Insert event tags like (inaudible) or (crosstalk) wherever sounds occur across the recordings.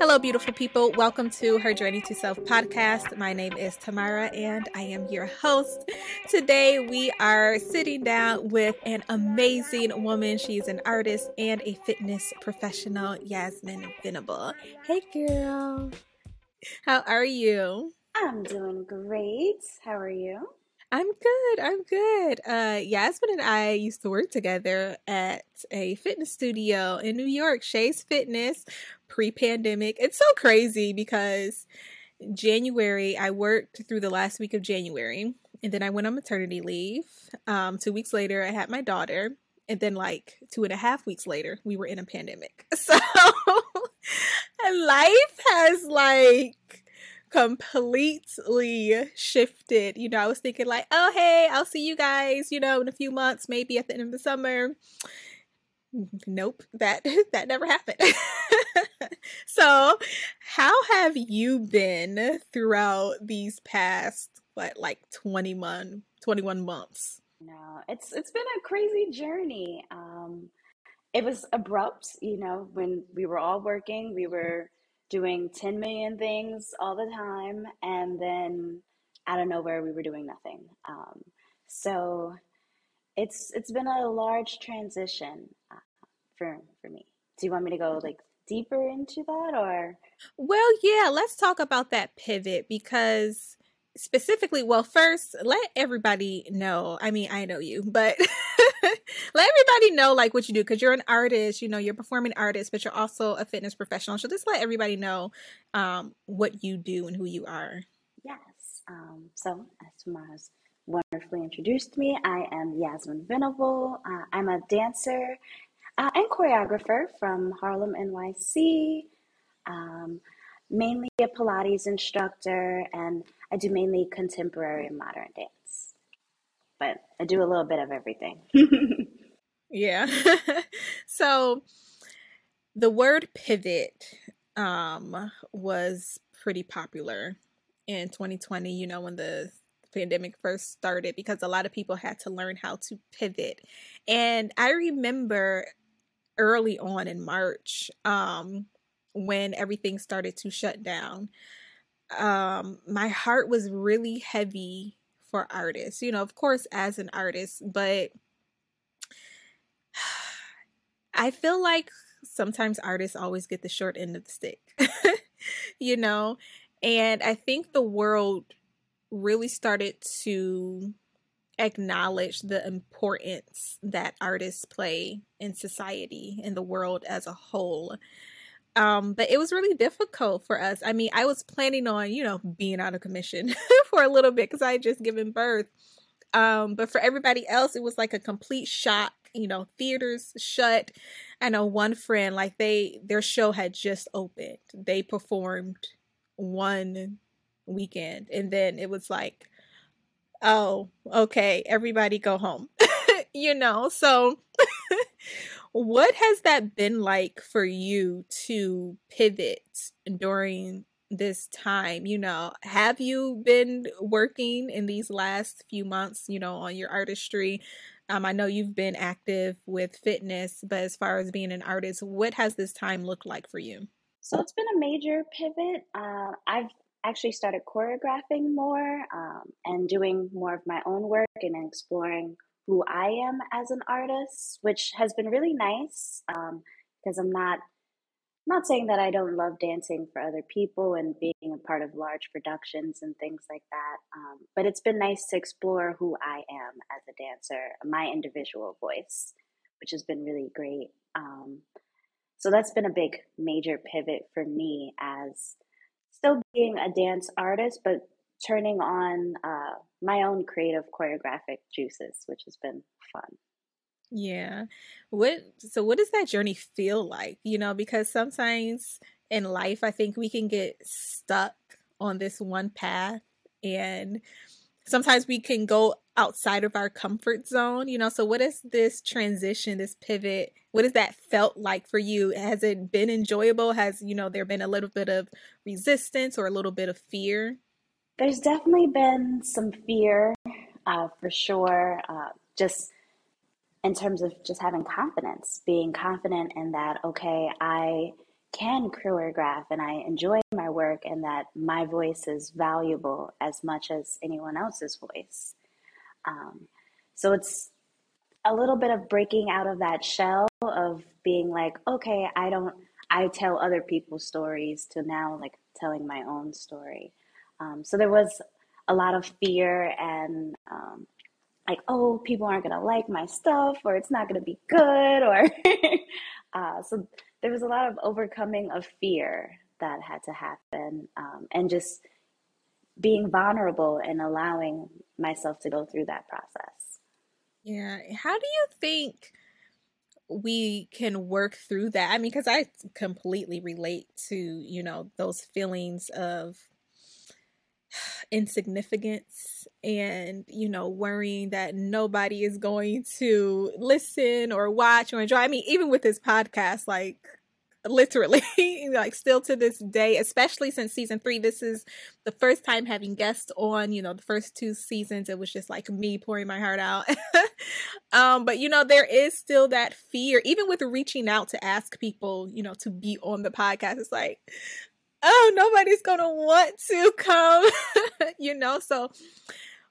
Hello, beautiful people. Welcome to Her Journey to Self podcast. My name is Tamara and I am your host. Today, we are sitting down with an amazing woman. She's an artist and a fitness professional, Yasmine Venable. Hey, girl. How are you? I'm doing great. How are you? I'm good. I'm good. Uh, Yasmine and I used to work together at a fitness studio in New York, Shay's Fitness, pre pandemic. It's so crazy because January, I worked through the last week of January, and then I went on maternity leave. Um, two weeks later, I had my daughter, and then like two and a half weeks later, we were in a pandemic. (laughs) So (laughs) life has like completely shifted. You know, I was thinking like, oh hey, I'll see you guys, you know, in a few months, maybe at the end of the summer. Nope, that (laughs) that never happened. (laughs) so, how have you been throughout these past what like 21 21 months? No, it's it's been a crazy journey. Um it was abrupt, you know, when we were all working, we were doing 10 million things all the time and then out of nowhere we were doing nothing. Um, so it's it's been a large transition uh, for for me. Do you want me to go like deeper into that or? Well yeah let's talk about that pivot because specifically well first let everybody know i mean i know you but (laughs) let everybody know like what you do because you're an artist you know you're a performing artist but you're also a fitness professional so just let everybody know um, what you do and who you are. Yes um, so as Maz wonderfully introduced me i am yasmine venable uh, i'm a dancer uh, and choreographer from harlem nyc um, mainly a pilates instructor and i do mainly contemporary and modern dance but I do a little bit of everything. (laughs) yeah. (laughs) so the word pivot um, was pretty popular in 2020, you know, when the pandemic first started, because a lot of people had to learn how to pivot. And I remember early on in March, um, when everything started to shut down, um, my heart was really heavy for artists, you know, of course, as an artist, but (sighs) I feel like sometimes artists always get the short end of the stick, (laughs) you know, and I think the world really started to acknowledge the importance that artists play in society in the world as a whole um, but it was really difficult for us. I mean, I was planning on, you know, being out of commission (laughs) for a little bit because I had just given birth. Um, but for everybody else, it was like a complete shock. You know, theaters shut. I know one friend, like they, their show had just opened. They performed one weekend, and then it was like, oh, okay, everybody go home. (laughs) you know, so (laughs) what has that been like for you to pivot during this time? You know, have you been working in these last few months, you know, on your artistry? Um, I know you've been active with fitness, but as far as being an artist, what has this time looked like for you? So it's been a major pivot. Uh, I've actually started choreographing more um, and doing more of my own work and exploring who I am as an artist, which has been really nice because um, I'm not not saying that I don't love dancing for other people and being a part of large productions and things like that. Um, but it's been nice to explore who I am as a dancer, my individual voice, which has been really great. Um, so that's been a big major pivot for me as still being a dance artist, but turning on uh, my own creative choreographic juices, which has been fun. Yeah. What so what does that journey feel like? You know, because sometimes in life I think we can get stuck on this one path and sometimes we can go outside of our comfort zone, you know. So what is this transition, this pivot? What has that felt like for you? Has it been enjoyable? Has, you know, there been a little bit of resistance or a little bit of fear? There's definitely been some fear, uh, for sure. Uh, just in terms of just having confidence, being confident in that, okay, I can choreograph and I enjoy my work and that my voice is valuable as much as anyone else's voice. Um, so it's a little bit of breaking out of that shell of being like, okay, I don't, I tell other people's stories to now like telling my own story. Um, so there was a lot of fear and um, like, oh, people aren't going to like my stuff or it's not going to be good. Or (laughs) uh, so there was a lot of overcoming of fear that had to happen um, and just being vulnerable and allowing myself to go through that process. Yeah. How do you think we can work through that? I mean, because I completely relate to, you know, those feelings of insignificance and you know worrying that nobody is going to listen or watch or enjoy. I mean even with this podcast like literally (laughs) like still to this day especially since season three this is the first time having guests on you know the first two seasons it was just like me pouring my heart out. (laughs) Um but you know there is still that fear even with reaching out to ask people you know to be on the podcast it's like oh nobody's gonna want to come (laughs) you know? So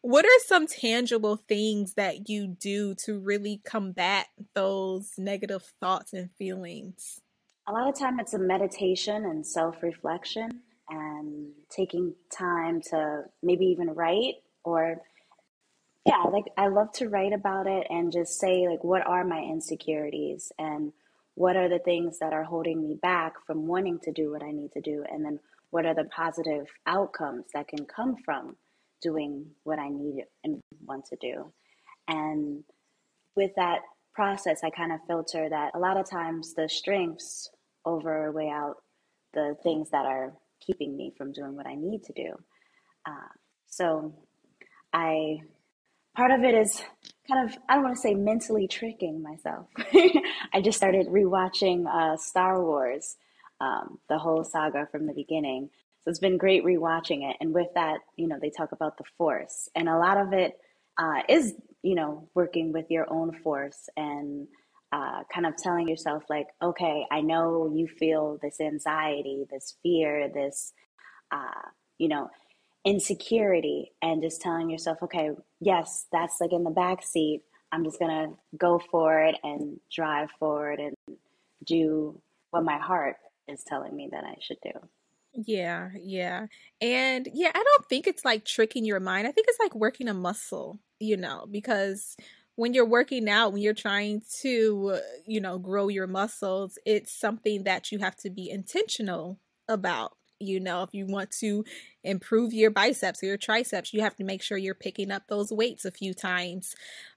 what are some tangible things that you do to really combat those negative thoughts and feelings? A lot of time it's a meditation and self-reflection and taking time to maybe even write or yeah like i love to write about it and just say like what are my insecurities? And what are the things that are holding me back from wanting to do what i need to do and then what are the positive outcomes that can come from doing what i need and want to do and with that process, I kind of filter that a lot of times the strengths overweigh out the things that are keeping me from doing what I need to do. Uh, so I, part of it is kind of, I don't want to say mentally tricking myself. (laughs) I just started rewatching uh, Star Wars, um, the whole saga from the beginning. So it's been great rewatching it. And with that, you know, they talk about the force. And a lot of it uh, is you know, working with your own force and uh, kind of telling yourself, like, okay, I know you feel this anxiety, this fear, this, uh, you know, insecurity, and just telling yourself, okay, yes, that's like in the back seat. I'm just gonna go for it and drive forward and do what my heart is telling me that I should do. Yeah, yeah. And yeah, I don't think it's like tricking your mind. I think it's like working a muscle, you know, because when you're working out, when you're trying to, you know, grow your muscles, it's something that you have to be intentional about. You know, if you want to improve your biceps or your triceps, you have to make sure you're picking up those weights a few times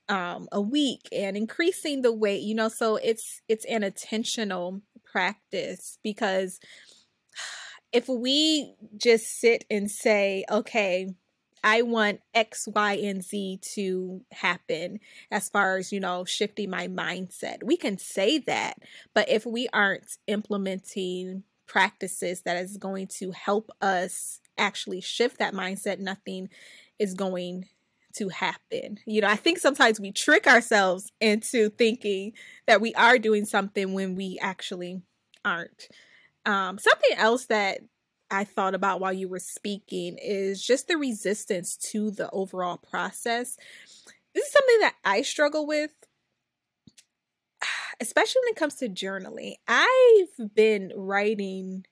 um, a week and increasing the weight. You know, so it's it's an intentional practice because (sighs) if we just sit and say, okay, I want X, Y, and Z to happen as far as, you know, shifting my mindset. We can say that, but if we aren't implementing practices that is going to help us actually shift that mindset, nothing is going to happen. You know, I think sometimes we trick ourselves into thinking that we are doing something when we actually aren't. Um, something else that I thought about while you were speaking is just the resistance to the overall process. This is something that I struggle with, especially when it comes to journaling. I've been writing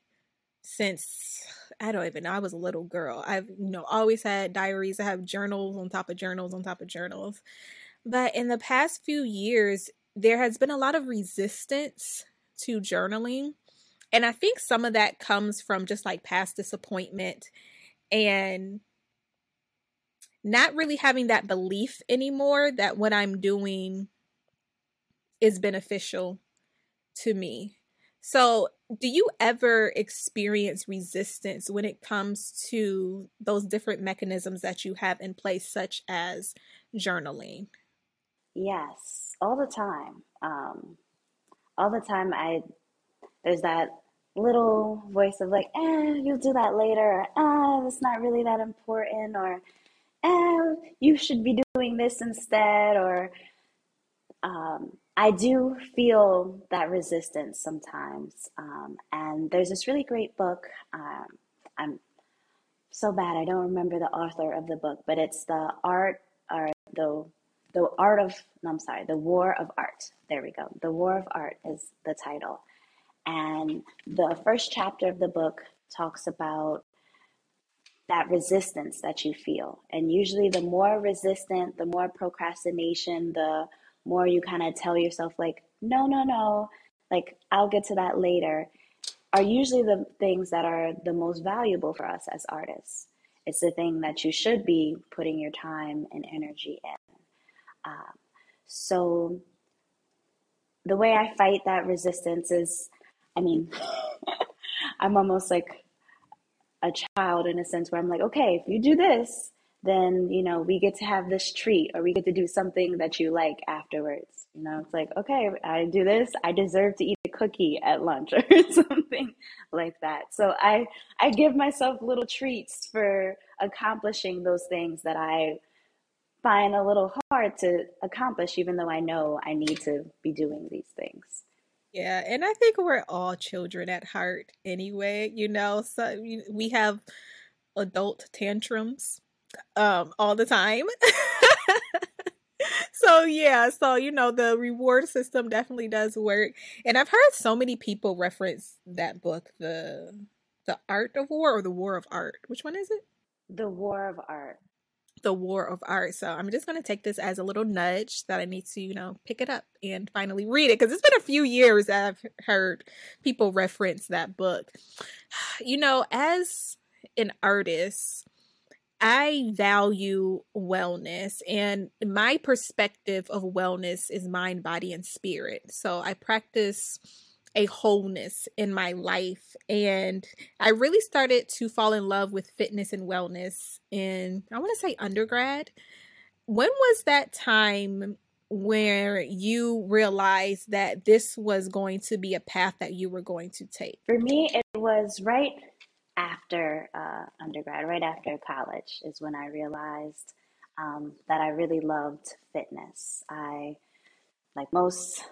since I don't even know. I was a little girl. I've you know always had diaries. I have journals on top of journals on top of journals. But in the past few years, there has been a lot of resistance to journaling and I think some of that comes from just like past disappointment and not really having that belief anymore that what I'm doing is beneficial to me. So, do you ever experience resistance when it comes to those different mechanisms that you have in place, such as journaling? Yes, all the time. Um, all the time, I there's that little voice of like, eh, you'll do that later, ah, it's not really that important, or eh, you should be doing this instead, or um, I do feel that resistance sometimes. Um, and there's this really great book. Um, I'm so bad I don't remember the author of the book, but it's the art or the the art of no, I'm sorry, the war of art. There we go. The war of art is the title. And the first chapter of the book talks about that resistance that you feel. And usually, the more resistant, the more procrastination, the more you kind of tell yourself, like, no, no, no, like, I'll get to that later, are usually the things that are the most valuable for us as artists. It's the thing that you should be putting your time and energy in. Um, so, the way I fight that resistance is, I mean, (laughs) I'm almost like a child in a sense where I'm like, okay, if you do this, then you know we get to have this treat or we get to do something that you like afterwards. You know, it's like, okay, I do this, I deserve to eat a cookie at lunch (laughs) or something like that. So I I give myself little treats for accomplishing those things that I find a little hard to accomplish even though I know I need to be doing these things. Yeah, and I think we're all children at heart anyway, you know. So we have adult tantrums um all the time. (laughs) so yeah, so you know the reward system definitely does work. And I've heard so many people reference that book, the the art of war or the war of art. Which one is it? The War of Art the war of art. So I'm just going to take this as a little nudge that I need to, you know, pick it up and finally read it because it's been a few years that I've heard people reference that book. (sighs) You know, as an artist, I value wellness, and my perspective of wellness is mind, body, and spirit. So I practice a wholeness in my life. And I really started to fall in love with fitness and wellness in, I want to say, undergrad. When was that time where you realized that this was going to be a path that you were going to take? For me, it was right after uh, undergrad, right after college, is when I realized um, that I really loved fitness. I, like most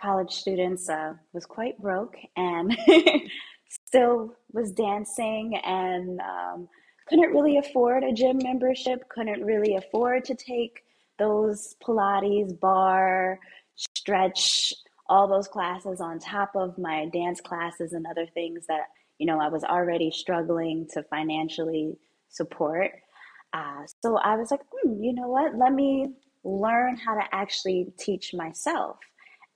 college students, uh, was quite broke and (laughs) still was dancing and um, couldn't really afford a gym membership, couldn't really afford to take those Pilates, barre, stretch, all those classes on top of my dance classes and other things that, you know, I was already struggling to financially support. Uh, so I was like, hmm, you know what? Let me learn how to actually teach myself.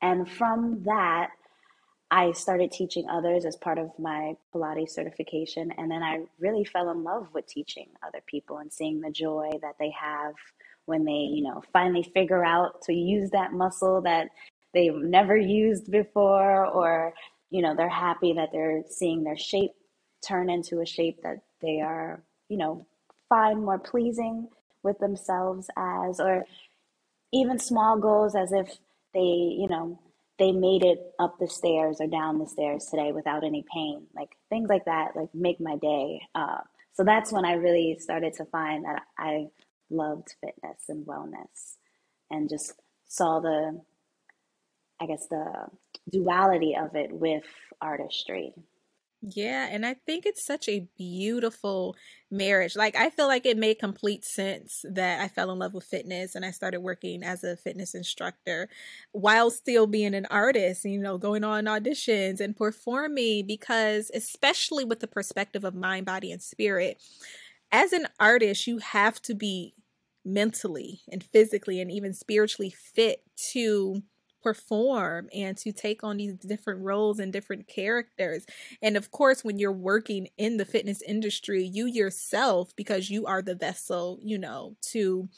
And from that, I started teaching others as part of my Pilates certification. And then I really fell in love with teaching other people and seeing the joy that they have when they, you know, finally figure out to use that muscle that they've never used before, or, you know, they're happy that they're seeing their shape turn into a shape that they are, you know, find more pleasing with themselves as, or even small goals as if they, you know, they made it up the stairs or down the stairs today without any pain. Like things like that, like make my day. Uh, so that's when I really started to find that I loved fitness and wellness and just saw the, I guess, the duality of it with artistry. Yeah, and I think it's such a beautiful marriage. Like I feel like it made complete sense that I fell in love with fitness and I started working as a fitness instructor while still being an artist, you know, going on auditions and performing because especially with the perspective of mind, body and spirit, as an artist, you have to be mentally and physically and even spiritually fit to perform and to take on these different roles and different characters. And of course, when you're working in the fitness industry, you yourself, because you are the vessel, you know, to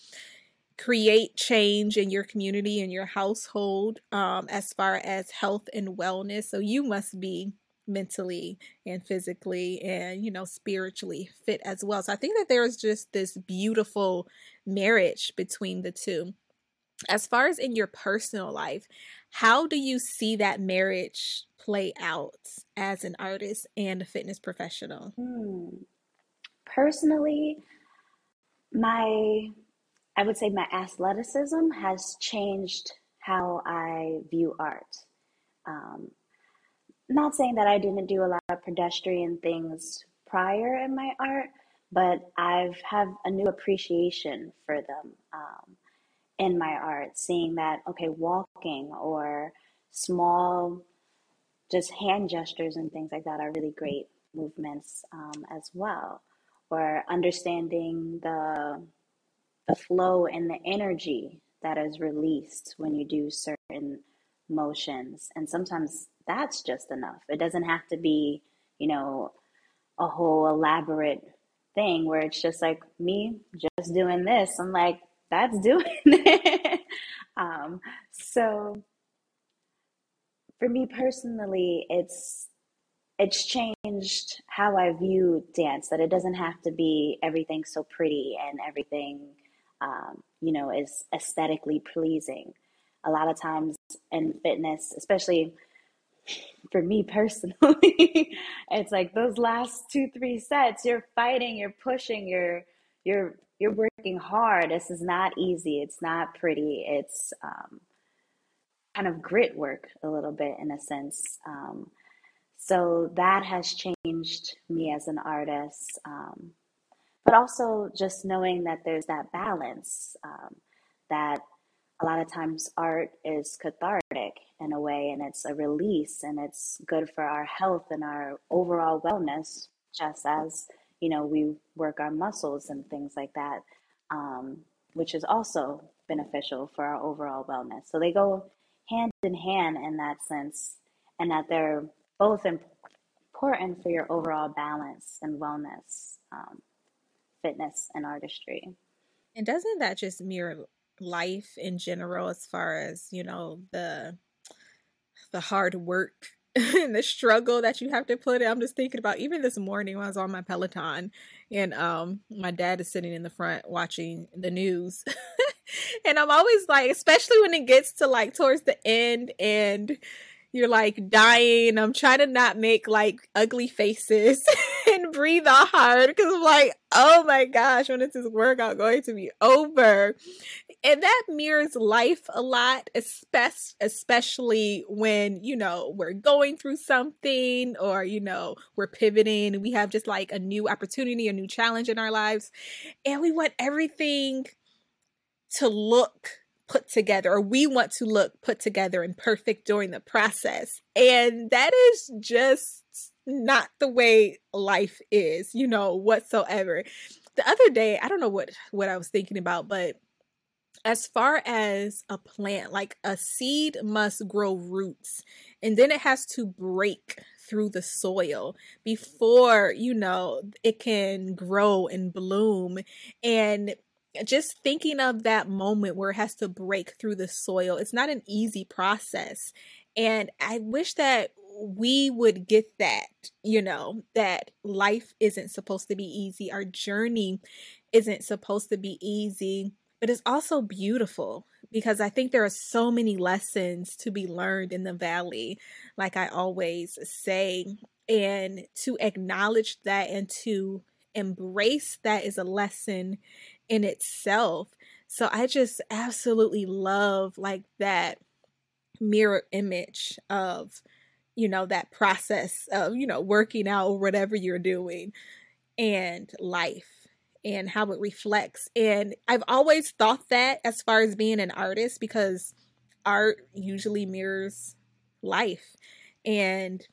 create change in your community and your household um, as far as health and wellness. So you must be mentally and physically and you know spiritually fit as well so i think that there's just this beautiful marriage between the two as far as in your personal life, how do you see that marriage play out as an artist and a fitness professional? Hmm. Personally, my I would say my athleticism has changed how I view art. Um, not saying that I didn't do a lot of pedestrian things prior in my art, but I've have a new appreciation for them um, in my art. Seeing that okay, walking or small, just hand gestures and things like that are really great movements um, as well. Or understanding the the flow and the energy that is released when you do certain motions. And sometimes that's just enough. It doesn't have to be, you know, a whole elaborate thing where it's just like me just doing this. I'm like, that's doing (laughs) it. um, so for me personally, it's it's changed how I view dance. That it doesn't have to be everything so pretty and everything um, you know, is aesthetically pleasing. A lot of times in fitness, especially for me personally, (laughs) it's like those last two, three sets, you're fighting, you're pushing, you're you're you're working hard. This is not easy. It's not pretty. It's um, kind of grit work a little bit in a sense. Um, so that has changed me as an artist. Um, but also just knowing that there's that balance um, that a lot of times art is cathartic in a way and it's a release and it's good for our health and our overall wellness just as you know we work our muscles and things like that um, which is also beneficial for our overall wellness so they go hand in hand in that sense and that they're both important for your overall balance and wellness um, fitness and artistry. And doesn't that just mirror life in general as far as, you know, the the hard work (laughs) and the struggle that you have to put in. I'm just thinking about even this morning when I was on my Peloton and um my dad is sitting in the front watching the news. (laughs) and I'm always like, especially when it gets to like towards the end and you're like dying. I'm trying to not make like ugly faces (laughs) and breathe hard because I'm like, oh my gosh, when is this workout going to be over? And that mirrors life a lot, especially when, you know, we're going through something or, you know, we're pivoting we have just like a new opportunity, a new challenge in our lives. And we want everything to look put together or we want to look put together and perfect during the process. And that is just not the way life is, you know, whatsoever. The other day, I don't know what what I was thinking about, but as far as a plant, like a seed must grow roots and then it has to break through the soil before, you know, it can grow and bloom. And just thinking of that moment where it has to break through the soil, it's not an easy process. And I wish that we would get that, you know, that life isn't supposed to be easy. Our journey isn't supposed to be easy, but it's also beautiful because I think there are so many lessons to be learned in the valley, like I always say. And to acknowledge that and to embrace that is a lesson in itself. So I just absolutely love like that mirror image of you know that process of you know working out or whatever you're doing and life and how it reflects and i've always thought that as far as being an artist because art usually mirrors life and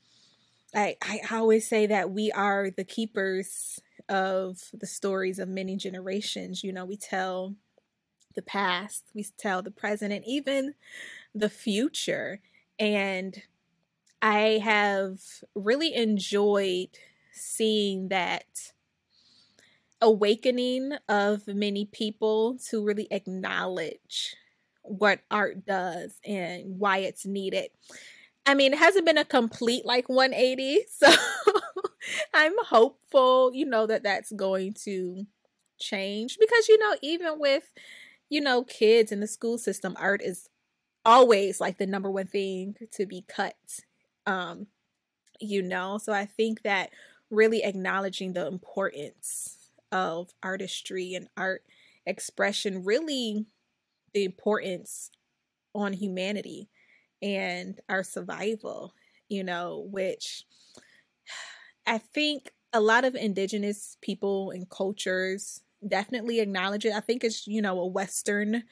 I, I always say that we are the keepers of the stories of many generations. You know, we tell the past, we tell the present, and even the future. And I have really enjoyed seeing that awakening of many people to really acknowledge what art does and why it's needed. I mean, it hasn't been a complete like 180, (laughs) so (laughs) I'm hopeful, you know, that that's going to change because, you know, even with, you know, kids in the school system, art is always like the number one thing to be cut. Um, you know, so I think that really acknowledging the importance of artistry and art expression, really the importance on humanity and our survival, you know, which I think a lot of indigenous people and cultures definitely acknowledge it. I think it's, you know, a Western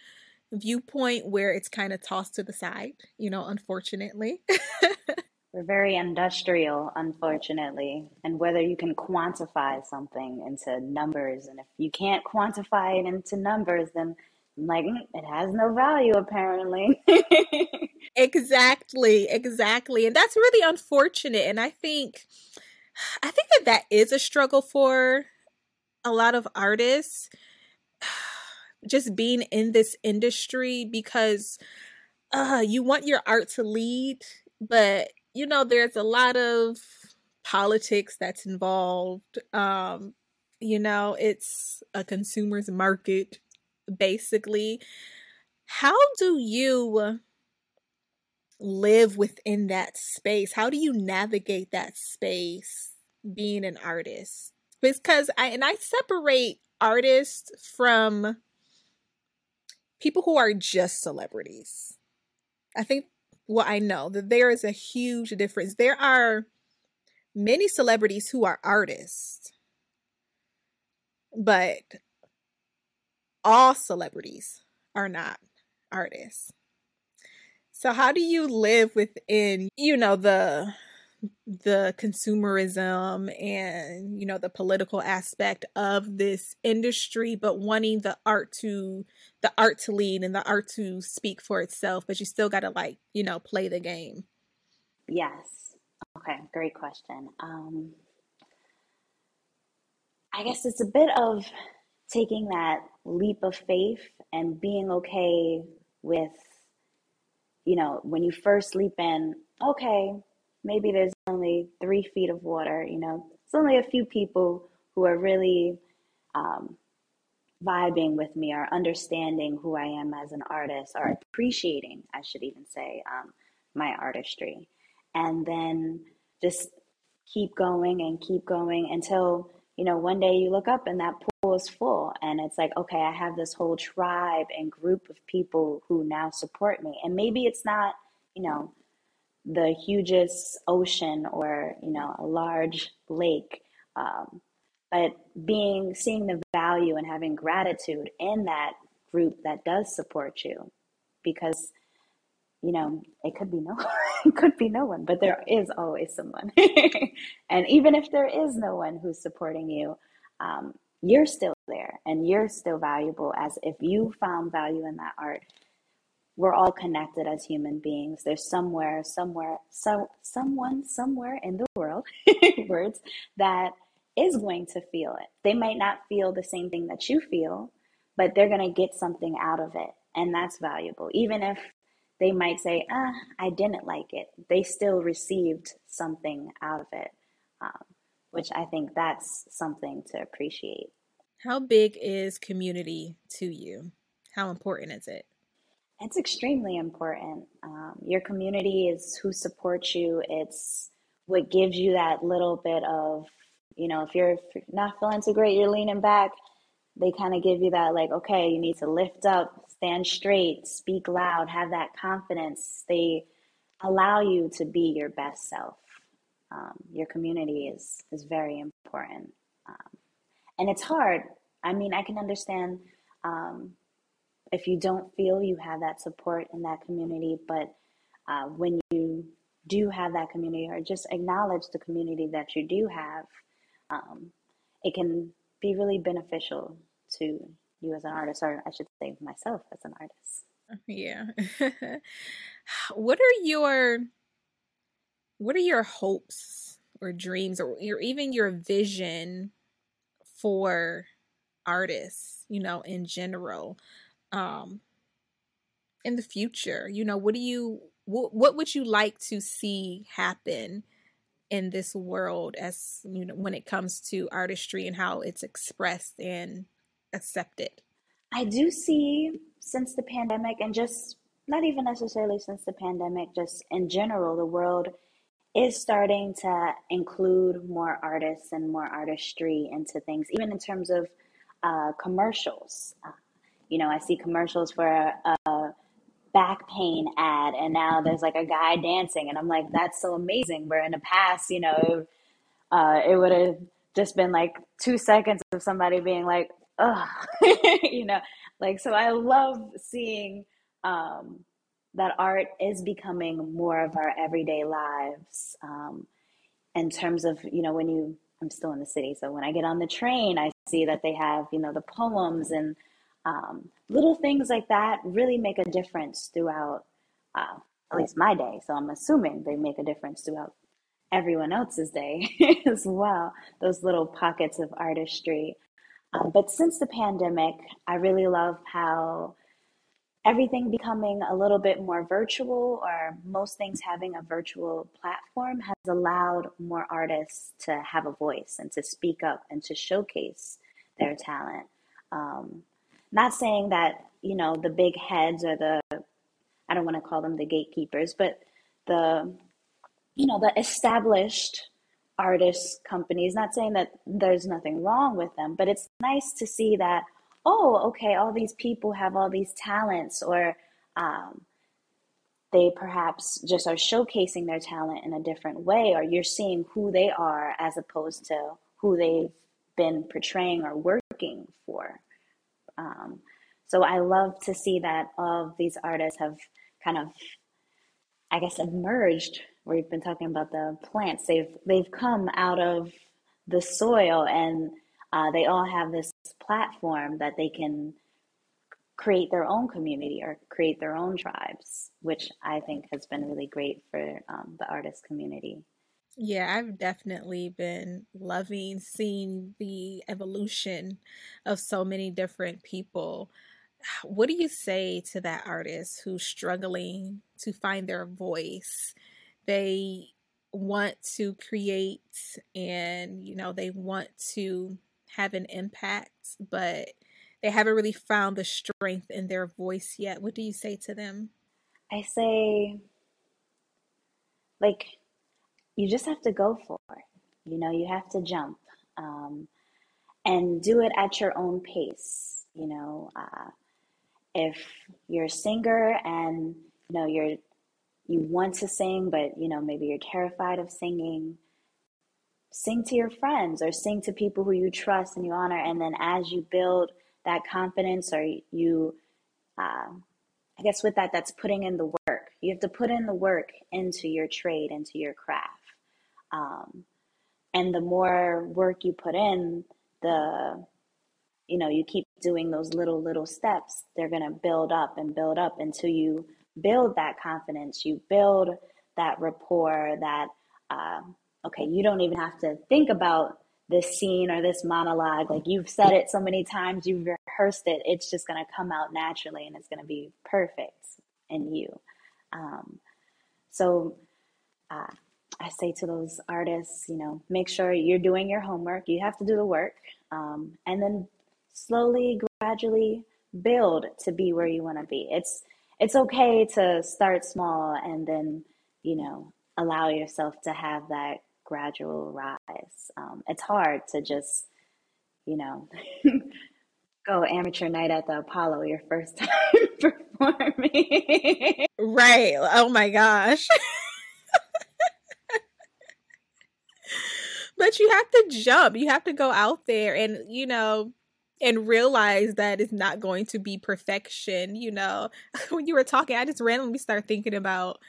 viewpoint where it's kind of tossed to the side, you know, unfortunately. (laughs) We're very industrial, unfortunately. And whether you can quantify something into numbers, and if you can't quantify it into numbers, then like mm, it has no value apparently. (laughs) exactly, exactly. And that's really unfortunate. And I think I think that that is a struggle for a lot of artists (sighs) just being in this industry because uh you want your art to lead, but you know there's a lot of politics that's involved. Um you know, it's a consumer's market basically. How do you live within that space? How do you navigate that space being an artist? Because I and I separate artists from people who are just celebrities. I think well, I know that there is a huge difference. There are many celebrities who are artists, but all celebrities are not artists. So how do you live within, you know, the the consumerism and you know the political aspect of this industry but wanting the art to the art to lead and the art to speak for itself but you still got to like you know play the game? Yes. Okay great question. Um i guess it's a bit of taking that leap of faith and being okay with you know, when you first leap in, okay, maybe there's only three feet of water, you know, it's only a few people who are really um, vibing with me or understanding who I am as an artist or appreciating, I should even say, um, my artistry. And then just keep going and keep going until, you know, one day you look up and that pool is full and it's like okay i have this whole tribe and group of people who now support me. And maybe it's not you know the hugest ocean or you know a large lake um, but being seeing the value and having gratitude in that group that does support you because you know it could be no (laughs) it could be no one but there is always someone. (laughs) And even if there is no one who's supporting you um, you're still there and you're still valuable as if you found value in that art. We're all connected as human beings. There's somewhere somewhere so someone somewhere in the world (laughs) words that is going to feel it. They might not feel the same thing that you feel but they're going to get something out of it and that's valuable. Even if they might say ah i didn't like it they still received something out of it um, which I think that's something to appreciate. How big is community to you? How important is it? It's extremely important. Um, your community is who supports you. It's what gives you that little bit of, you know, if you're not feeling too great, you're leaning back. They kind of give you that, like, okay, you need to lift up, stand straight, speak loud, have that confidence. They allow you to be your best self. Um, your community is is very important. Um, and it's hard. I mean i can understand um, if you don't feel you have that support in that community but uh, when you do have that community or just acknowledge the community that you do have um, it can be really beneficial to you as an artist or i should say myself as an artist (laughs) yeah (laughs) what are your what are your hopes or dreams or your, even your vision for artists, you know, in general? Um in the future, you know, what do you what, what would you like to see happen in this world as you know when it comes to artistry and how it's expressed and accepted? I do see since the pandemic and just not even necessarily since the pandemic, just in general, the world is starting to include more artists and more artistry into things, even in terms of uh, commercials. Uh, you know, I see commercials for a, a back pain ad and now there's like a guy dancing and i'm like that's so amazing where in the past you know uh, it would have just been like two seconds of somebody being like ugh (laughs) you know like so i love seeing um, that art is becoming more of our everyday lives um, in terms of you know when you i'm still in the city so when i get on the train i see that they have you know the poems and um, little things like that really make a difference throughout uh, at least my day. So i'm assuming they make a difference throughout everyone else's day (laughs) as well those little pockets of artistry um, but since the pandemic i really love how everything becoming a little bit more virtual or most things having a virtual platform has allowed more artists to have a voice and to speak up and to showcase their talent. Um, not saying that you know the big heads or the i don't want to call them the gatekeepers but the you know the established artist companies not saying that there's nothing wrong with them but it's nice to see that oh okay all these people have all these talents or um, they perhaps just are showcasing their talent in a different way or you're seeing who they are as opposed to who they've been portraying or working for. Um, so I love to see that all of these artists have kind of, I guess, emerged. Where We've been talking about the plants. They've they've come out of the soil, and uh, they all have this platform that they can create their own community or create their own tribes, which I think has been really great for um, the artist community. Yeah, I've definitely been loving seeing the evolution of so many different people. What do you say to that artist who's struggling to find their voice? They want to create and, you know, they want to have an impact, but they haven't really found the strength in their voice yet. What do you say to them? I say, like, you just have to go for it. You know, you have to jump um, and do it at your own pace. You know, uh, if you're a singer and you know you're you want to sing, but you know maybe you're terrified of singing, sing to your friends or sing to people who you trust and you honor. And then as you build that confidence, or you, uh, I guess with that, that's putting in the work. You have to put in the work into your trade, into your craft. Um, and the more work you put in, the you know you keep doing those little little steps. They're gonna build up and build up until you build that confidence. You build that rapport. That uh, okay, you don't even have to think about this scene or this monologue. Like you've said it so many times, you've rehearsed it. It's just gonna come out naturally, and it's gonna be perfect in you. Um, so. Uh, I say to those artists, you know, make sure you're doing your homework. You have to do the work, um, and then slowly, gradually build to be where you want to be. It's it's okay to start small and then, you know, allow yourself to have that gradual rise. Um, it's hard to just, you know, (laughs) go amateur night at the Apollo your first (laughs) time performing. right. Oh my gosh. (laughs) but you have to jump. You have to go out there and, you know, and realize that it's not going to be perfection. You know, (laughs) when you were talking, I just randomly started thinking about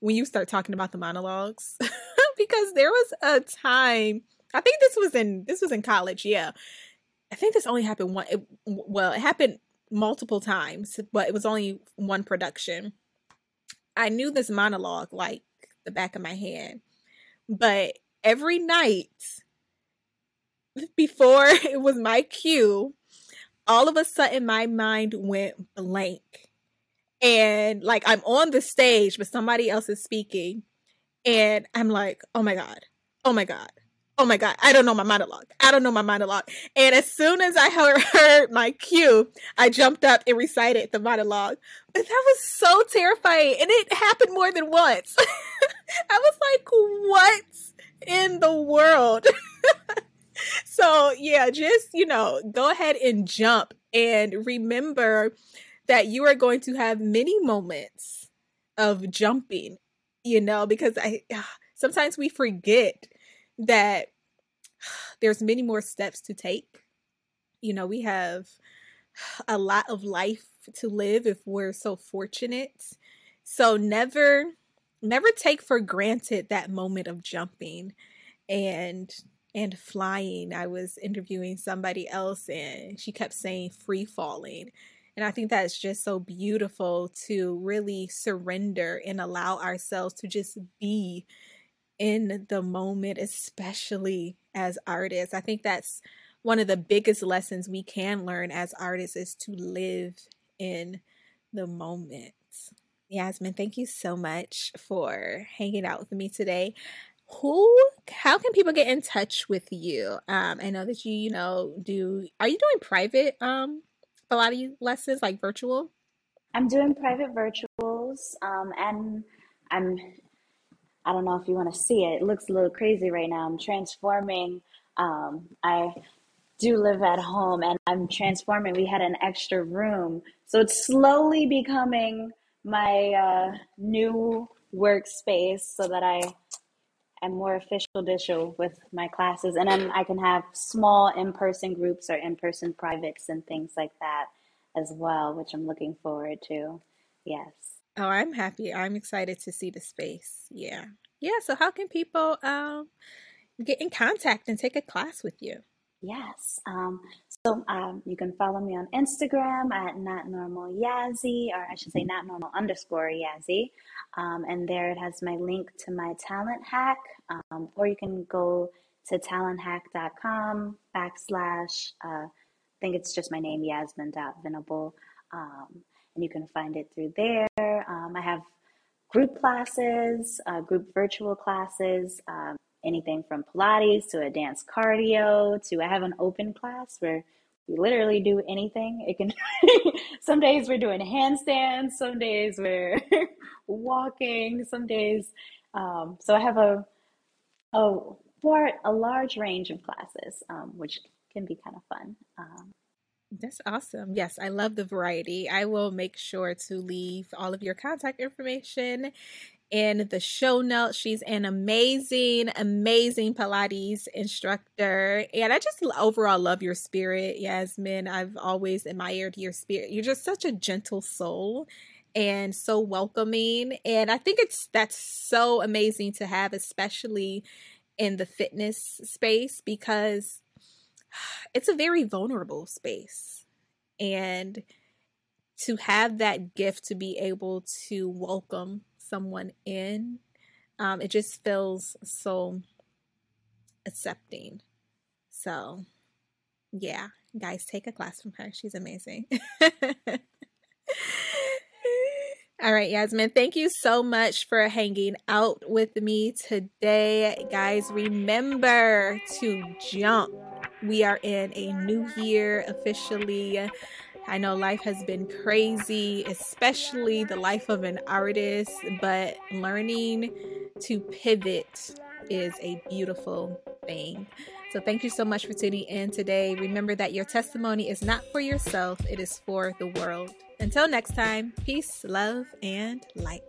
when you start talking about the monologues (laughs) because there was a time I think this was in this was in college, yeah. I think this only happened one it, well, it happened multiple times, but it was only one production. I knew this monologue like the back of my hand. But every night (laughs) before (laughs) it was my cue, all of a sudden my mind went blank. And like I'm on the stage, but somebody else is speaking. And I'm like, oh my God, oh my God, oh my God, I don't know my monologue. I don't know my monologue. And as soon as I (laughs) heard, my cue, I jumped up and recited the monologue. But that was so terrifying. And it happened more than once. I was like, what? in the world. So, yeah, just, you know, go ahead and jump and remember that you are going to have many moments of jumping, you know, because I ah, sometimes we forget that (sighs) there's many more steps to take. You know, we have a lot of life to live if we're so fortunate. So never never take for granted that moment of jumping and and flying. I was interviewing somebody else and she kept saying free falling. And I think that's just so beautiful to really surrender and allow ourselves to just be in the moment, especially as artists. I think that's one of the biggest lessons we can learn as artists is to live in the moment. Yasmine, thank you so much for hanging out with me today. Who, how can people get in touch with you? Um, I know that you, you know, do, are you doing private um, Pilates lessons, like virtual? I'm doing private virtuals, um, and I'm, I don't know if you want to see it. It looks a little crazy right now. I'm transforming. Um, I do live at home and I'm transforming. We had an extra room. So it's slowly becoming my uh, new workspace so that I am more official digital with my classes. And then I can have small in person groups or in person privates and things like that as well, which I'm looking forward to. Yes. Oh, I'm happy. I'm excited to see the space. Yeah. Yeah. So, how can people um, get in contact and take a class with you? Yes. Um, so um, you can follow me on Instagram at not normal Yassie, or I should say not normal underscore Yassie. Um, and there it has my link to my talent hack. Um, or you can go to talenthack.com backslash, uh, I think it's just my name, Yasmine.Venable. Um, and you can find it through there. Um, I have group classes, uh, group virtual classes. Anything from Pilates to a dance cardio to I have an open class where we literally do anything. It can (laughs) some days we're doing handstands, some days we're (laughs) walking, some days um, so I have a a for a large range of classes, um, which can be kind of fun. Um, that's awesome. Yes, I love the variety. I will make sure to leave all of your contact information in the show notes. She's an amazing, amazing Pilates instructor. And I just overall love your spirit, Yasmine. I've always admired your spirit. You're just such a gentle soul and so welcoming. And I think it's that's so amazing to have, especially in the fitness space, because (sighs) it's a very vulnerable space. And to have that gift to be able to welcome someone in, um, it just feels so accepting. So, yeah, guys, take a class from her. She's amazing. (laughs) All right, Yasmine, thank you so much for hanging out with me today. Guys, remember to jump. We are in a new year officially. I know life has been crazy, especially the life of an artist, but learning to pivot is a beautiful thing. So, thank you so much for tuning in today. Remember that your testimony is not for yourself, it is for the world. Until next time, peace, love, and light.